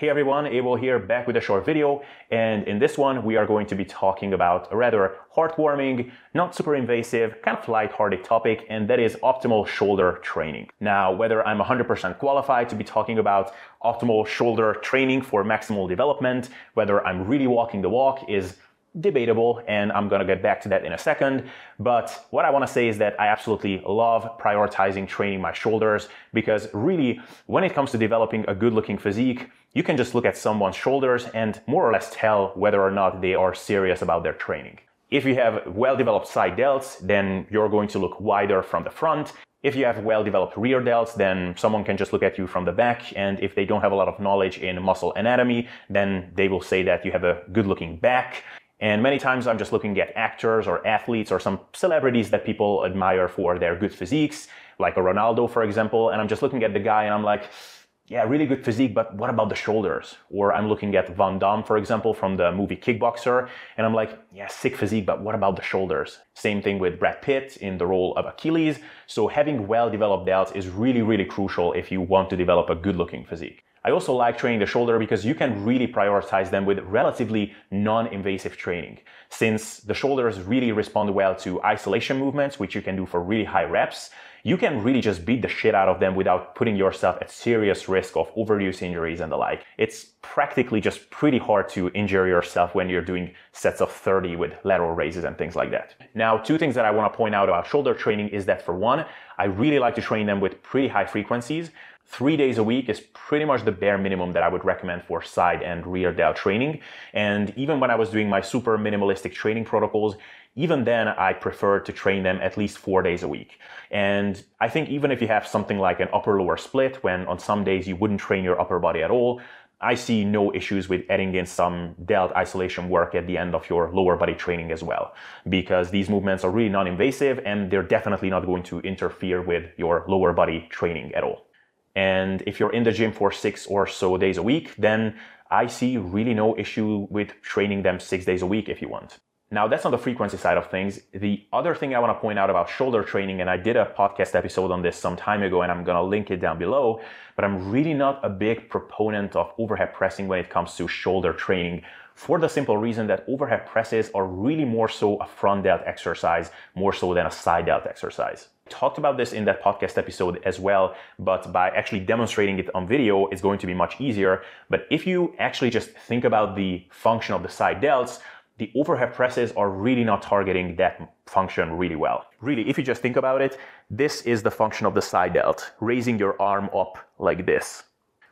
Hey everyone, Abel here, back with a short video. And in this one, we are going to be talking about a rather heartwarming, not super invasive, kind of light-hearted topic, and that is optimal shoulder training. Now, whether I'm 100% qualified to be talking about optimal shoulder training for maximal development, whether I'm really walking the walk is debatable, and I'm gonna get back to that in a second. But what I wanna say is that I absolutely love prioritizing training my shoulders because really, when it comes to developing a good looking physique, you can just look at someone's shoulders and more or less tell whether or not they are serious about their training. If you have well developed side delts, then you're going to look wider from the front. If you have well developed rear delts, then someone can just look at you from the back. And if they don't have a lot of knowledge in muscle anatomy, then they will say that you have a good looking back. And many times I'm just looking at actors or athletes or some celebrities that people admire for their good physiques, like a Ronaldo, for example. And I'm just looking at the guy and I'm like, yeah, really good physique, but what about the shoulders? Or I'm looking at Van Damme, for example, from the movie Kickboxer, and I'm like, yeah, sick physique, but what about the shoulders? Same thing with Brad Pitt in the role of Achilles. So having well-developed delts is really, really crucial if you want to develop a good-looking physique. I also like training the shoulder because you can really prioritize them with relatively non-invasive training. Since the shoulders really respond well to isolation movements, which you can do for really high reps, you can really just beat the shit out of them without putting yourself at serious risk of overuse injuries and the like. It's practically just pretty hard to injure yourself when you're doing sets of 30 with lateral raises and things like that. Now, two things that I want to point out about shoulder training is that for one, I really like to train them with pretty high frequencies. Three days a week is pretty much the bare minimum that I would recommend for side and rear delt training. And even when I was doing my super minimalistic training protocols, even then I prefer to train them at least four days a week. And I think even if you have something like an upper lower split, when on some days you wouldn't train your upper body at all, I see no issues with adding in some delt isolation work at the end of your lower body training as well, because these movements are really non-invasive and they're definitely not going to interfere with your lower body training at all. And if you're in the gym for six or so days a week, then I see really no issue with training them six days a week if you want. Now, that's on the frequency side of things. The other thing I want to point out about shoulder training, and I did a podcast episode on this some time ago, and I'm going to link it down below, but I'm really not a big proponent of overhead pressing when it comes to shoulder training for the simple reason that overhead presses are really more so a front delt exercise, more so than a side delt exercise talked about this in that podcast episode as well, but by actually demonstrating it on video, it's going to be much easier. But if you actually just think about the function of the side delts, the overhead presses are really not targeting that function really well. Really, if you just think about it, this is the function of the side delt, raising your arm up like this.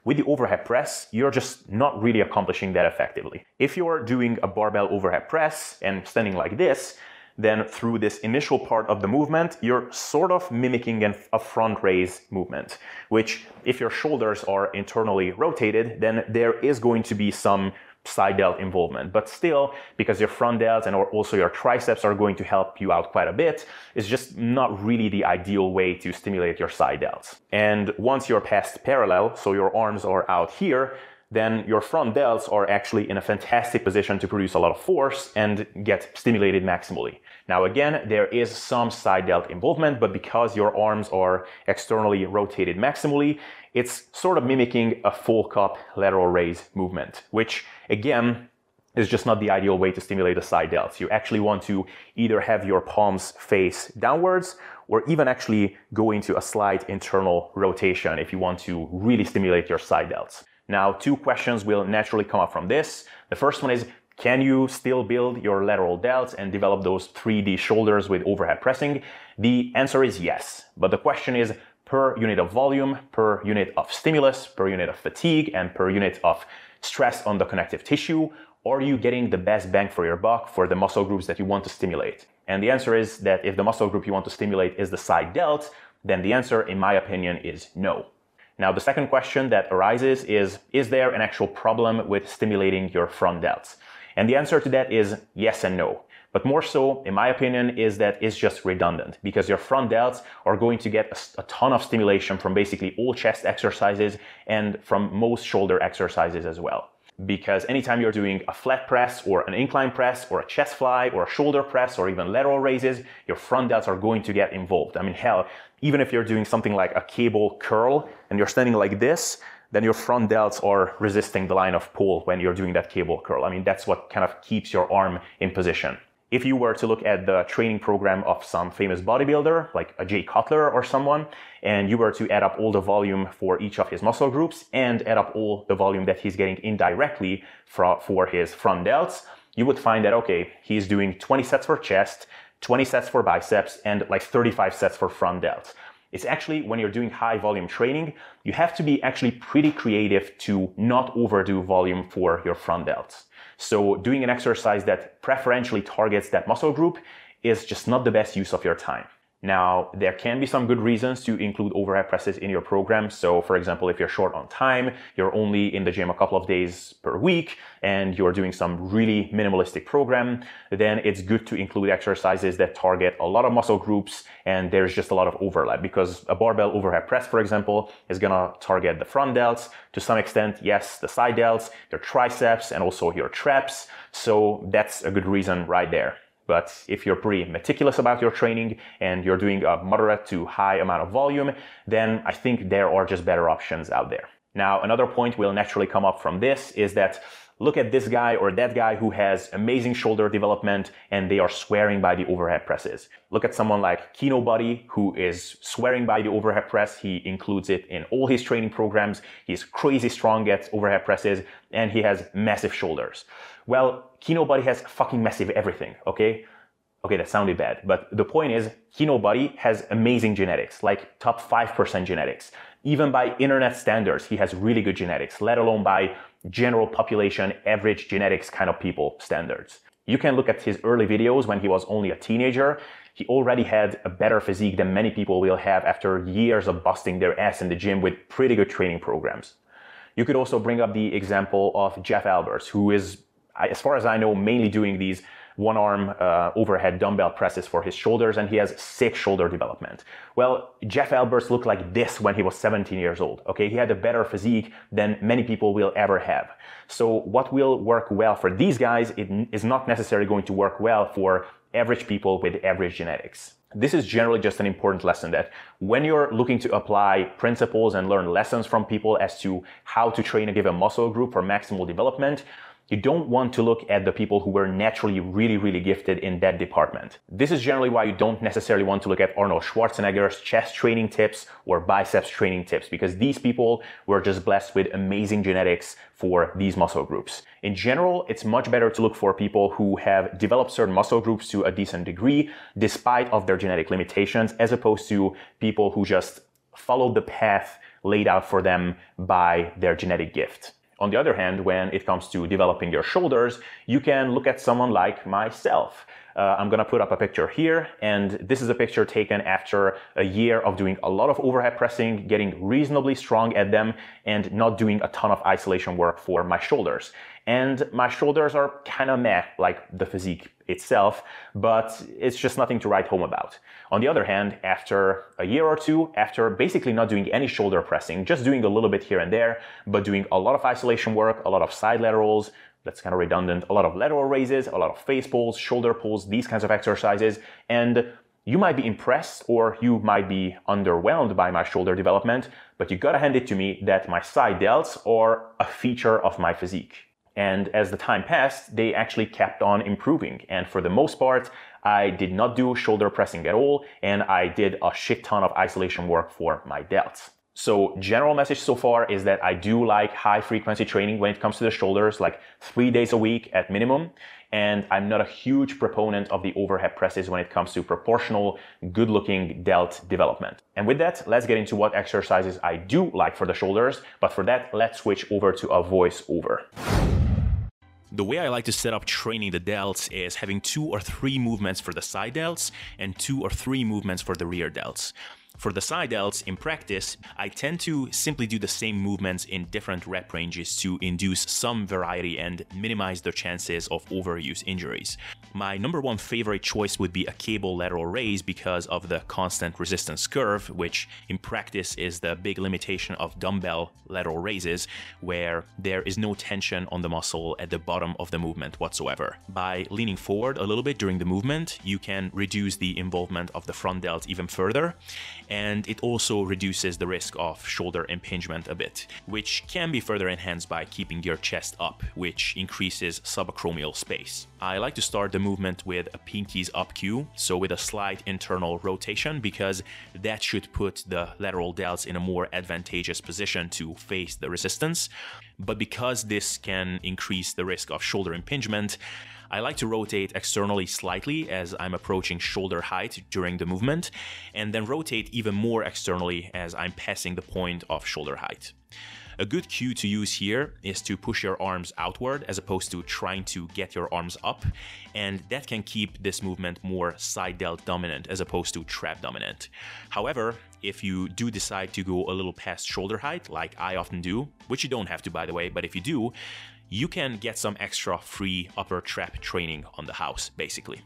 With the overhead press, you're just not really accomplishing that effectively. If you're doing a barbell overhead press and standing like this, then through this initial part of the movement, you're sort of mimicking a front raise movement, which if your shoulders are internally rotated, then there is going to be some side delt involvement. But still, because your front delts and also your triceps are going to help you out quite a bit, it's just not really the ideal way to stimulate your side delts. And once you're past parallel, so your arms are out here, then your front delts are actually in a fantastic position to produce a lot of force and get stimulated maximally. Now again, there is some side delt involvement, but because your arms are externally rotated maximally, it's sort of mimicking a full can lateral raise movement, which again, is just not the ideal way to stimulate the side delts. You actually want to either have your palms face downwards or even actually go into a slight internal rotation if you want to really stimulate your side delts. Now, two questions will naturally come up from this. The first one is, can you still build your lateral delts and develop those 3D shoulders with overhead pressing? The answer is yes. But the question is, per unit of volume, per unit of stimulus, per unit of fatigue, and per unit of stress on the connective tissue, are you getting the best bang for your buck for the muscle groups that you want to stimulate? And the answer is that if the muscle group you want to stimulate is the side delt, then the answer, in my opinion, is no. Now, the second question that arises is, is there an actual problem with stimulating your front delts? And the answer to that is yes and no. But more so, in my opinion, is that it's just redundant because your front delts are going to get a, a, ton of stimulation from basically all chest exercises and from most shoulder exercises as well because anytime you're doing a flat press or an incline press or a chest fly or a shoulder press or even lateral raises, your front delts are going to get involved. I mean, hell, even if you're doing something like a cable curl and you're standing like this, then your front delts are resisting the line of pull when you're doing that cable curl. I mean, that's what kind of keeps your arm in position. If you were to look at the training program of some famous bodybuilder, like a Jay Cutler or someone, and you were to add up all the volume for each of his muscle groups and add up all the volume that he's getting indirectly for, his front delts, you would find that, okay, he's doing 20 sets for chest, 20 sets for biceps, and like 35 sets for front delts. It's actually when you're doing high volume training, you have to be actually pretty creative to not overdo volume for your front delts. So doing an exercise that preferentially targets that muscle group is just not the best use of your time. Now, there can be some good reasons to include overhead presses in your program. So, for example, if you're short on time, you're only in the gym a couple of days per week, and you're doing some really minimalistic program, then it's good to include exercises that target a lot of muscle groups and there's just a lot of overlap because a barbell overhead press, for example, is gonna target the front delts to some extent, yes, the side delts, your triceps, and also your traps. So that's a good reason right there. But if you're pretty meticulous about your training and you're doing a moderate to high amount of volume, then I think there are just better options out there. Now, another point will naturally come up from this is that look at this guy or that guy who has amazing shoulder development and they are swearing by the overhead presses. Look at someone like Kinobody who is swearing by the overhead press. He includes it in all his training programs. He's crazy strong at overhead presses and he has massive shoulders. Well, Kinobody has fucking massive everything, okay? Okay, that sounded bad, but the point is, Kinobody has amazing genetics, like top 5% genetics. Even by internet standards, he has really good genetics, let alone by general population, average genetics kind of people standards. You can look at his early videos when he was only a teenager. He already had a better physique than many people will have after years of busting their ass in the gym with pretty good training programs. You could also bring up the example of Jeff Alberts, who is as far as I know, mainly doing these one arm uh, overhead dumbbell presses for his shoulders, and he has sick shoulder development. Well, Jeff Alberts looked like this when he was 17 years old. Okay, he had a better physique than many people will ever have. So, what will work well for these guys it is not necessarily going to work well for average people with average genetics. This is generally just an important lesson that when you're looking to apply principles and learn lessons from people as to how to train a given muscle group for maximal development, you don't want to look at the people who were naturally really, really gifted in that department. This is generally why you don't necessarily want to look at Arnold Schwarzenegger's chest training tips or biceps training tips because these people were just blessed with amazing genetics for these muscle groups. In general, it's much better to look for people who have developed certain muscle groups to a decent degree despite of their genetic limitations as opposed to people who just followed the path laid out for them by their genetic gift. On the other hand, when it comes to developing your shoulders, you can look at someone like myself. Uh, I'm gonna put up a picture here, and this is a picture taken after a year of doing a lot of overhead pressing, getting reasonably strong at them, and not doing a ton of isolation work for my shoulders. And my shoulders are kind of meh, like the physique itself, but it's just nothing to write home about. On the other hand, after a year or two, after basically not doing any shoulder pressing, just doing a little bit here and there, but doing a lot of isolation work, a lot of side laterals, that's kind of redundant, a lot of lateral raises, a lot of face pulls, shoulder pulls, these kinds of exercises, and you might be impressed or you might be underwhelmed by my shoulder development, but you gotta hand it to me that my side delts are a feature of my physique. And as the time passed, they actually kept on improving. And for the most part, I did not do shoulder pressing at all, and I did a shit ton of isolation work for my delts. So general message so far is that I do like high frequency training when it comes to the shoulders, like three days a week at minimum. And I'm not a huge proponent of the overhead presses when it comes to proportional, good looking delt development. And with that, let's get into what exercises I do like for the shoulders. But for that, let's switch over to a voiceover. The way I like to set up training the delts is having two or three movements for the side delts and two or three movements for the rear delts. For the side delts, in practice, I tend to simply do the same movements in different rep ranges to induce some variety and minimize the chances of overuse injuries. My number one favorite choice would be a cable lateral raise because of the constant resistance curve, which in practice is the big limitation of dumbbell lateral raises, where there is no tension on the muscle at the bottom of the movement whatsoever. By leaning forward a little bit during the movement, you can reduce the involvement of the front delt even further and it also reduces the risk of shoulder impingement a bit, which can be further enhanced by keeping your chest up, which increases subacromial space. I like to start the movement with a pinkies up cue, so with a slight internal rotation, because that should put the lateral delts in a more advantageous position to face the resistance. But because this can increase the risk of shoulder impingement, I like to rotate externally slightly as I'm approaching shoulder height during the movement, and then rotate even more externally as I'm passing the point of shoulder height. A good cue to use here is to push your arms outward as opposed to trying to get your arms up, and that can keep this movement more side delt dominant as opposed to trap dominant. However, if you do decide to go a little past shoulder height, like I often do, which you don't have to by the way, but if you do, you can get some extra free upper trap training on the house, basically.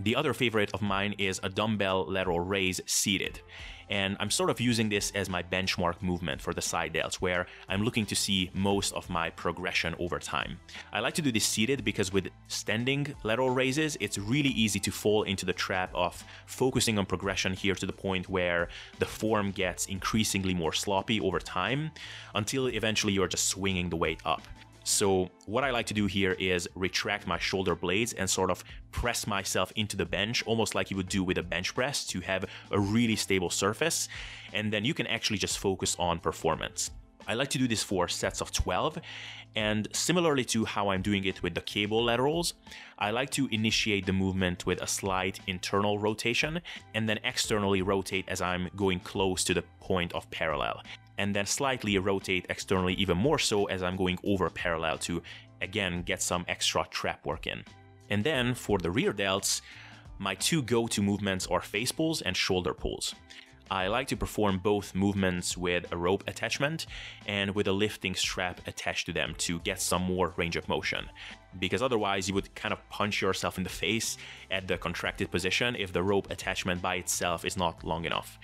The other favorite of mine is a dumbbell lateral raise seated. And I'm sort of using this as my benchmark movement for the side delts, where I'm looking to see most of my progression over time. I like to do this seated because with standing lateral raises, it's really easy to fall into the trap of focusing on progression here to the point where the form gets increasingly more sloppy over time until eventually you're just swinging the weight up. So what I like to do here is retract my shoulder blades and sort of press myself into the bench, almost like you would do with a bench press to have a really stable surface. And then you can actually just focus on performance. I like to do this for sets of 12, and similarly to how I'm doing it with the cable laterals, I like to initiate the movement with a slight internal rotation and then externally rotate as I'm going close to the point of parallel and then slightly rotate externally even more so as I'm going over parallel to again get some extra trap work in. And then for the rear delts, my two go-to movements are face pulls and shoulder pulls. I like to perform both movements with a rope attachment and with a lifting strap attached to them to get some more range of motion. Because otherwise, you would kind of punch yourself in the face at the contracted position if the rope attachment by itself is not long enough.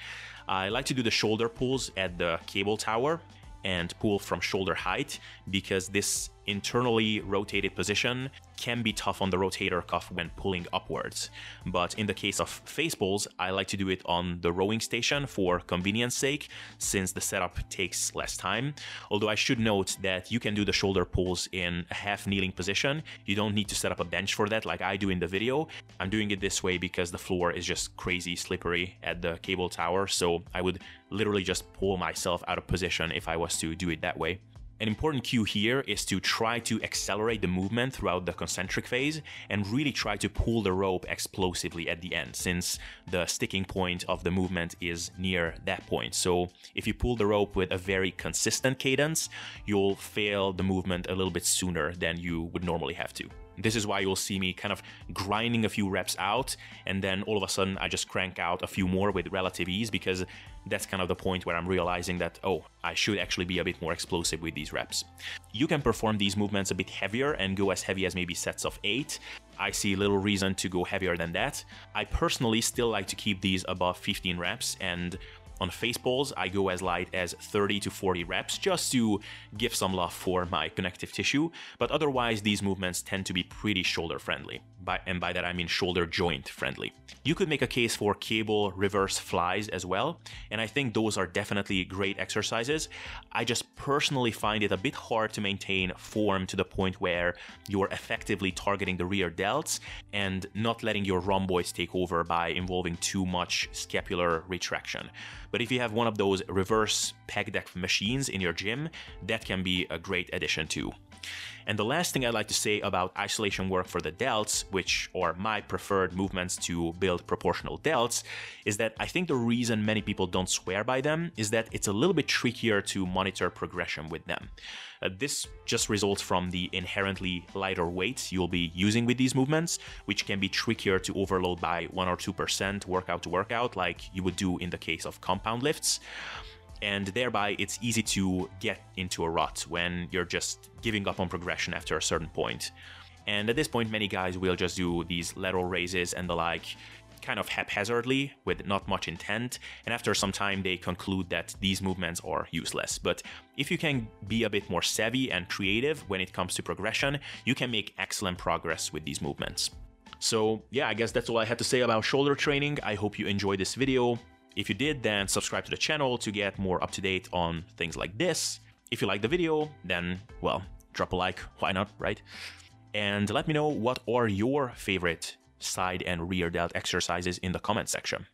I like to do the shoulder pulls at the cable tower and pull from shoulder height because this internally rotated position can be tough on the rotator cuff when pulling upwards. But in the case of face pulls, I like to do it on the rowing station for convenience sake, since the setup takes less time. Although I should note that you can do the shoulder pulls in a half kneeling position. You don't need to set up a bench for that like I do in the video. I'm doing it this way because the floor is just crazy slippery at the cable tower, so I would literally just pull myself out of position if I was to do it that way. An important cue here is to try to accelerate the movement throughout the concentric phase and really try to pull the rope explosively at the end since the sticking point of the movement is near that point. So if you pull the rope with a very consistent cadence, you'll fail the movement a little bit sooner than you would normally have to. This is why you'll see me kind of grinding a few reps out, and then all of a sudden I just crank out a few more with relative ease because that's kind of the point where I'm realizing that, oh, I should actually be a bit more explosive with these reps. You can perform these movements a bit heavier and go as heavy as maybe sets of 8. I see little reason to go heavier than that. I personally still like to keep these above 15 reps and on face pulls, I go as light as 30 to 40 reps just to give some love for my connective tissue, but otherwise these movements tend to be pretty shoulder friendly. By, and by that I mean shoulder joint friendly. You could make a case for cable reverse flies as well, and I think those are definitely great exercises. I just personally find it a bit hard to maintain form to the point where you're effectively targeting the rear delts and not letting your rhomboids take over by involving too much scapular retraction. But if you have one of those reverse pec deck machines in your gym, that can be a great addition too. And the last thing I'd like to say about isolation work for the delts, which are my preferred movements to build proportional delts, is that I think the reason many people don't swear by them is that it's a little bit trickier to monitor progression with them. Uh, this just results from the inherently lighter weight you'll be using with these movements, which can be trickier to overload by 1 or 2% workout to workout, like you would do in the case of compound lifts and thereby it's easy to get into a rut when you're just giving up on progression after a certain point. And at this point, many guys will just do these lateral raises and the like kind of haphazardly with not much intent, and after some time they conclude that these movements are useless. But if you can be a bit more savvy and creative when it comes to progression, you can make excellent progress with these movements. So yeah, I guess that's all I had to say about shoulder training. I hope you enjoyed this video. If you did, then subscribe to the channel to get more up to date on things like this. If you like the video, then, well, drop a like, why not, right? And let me know what are your favorite side and rear delt exercises in the comment section.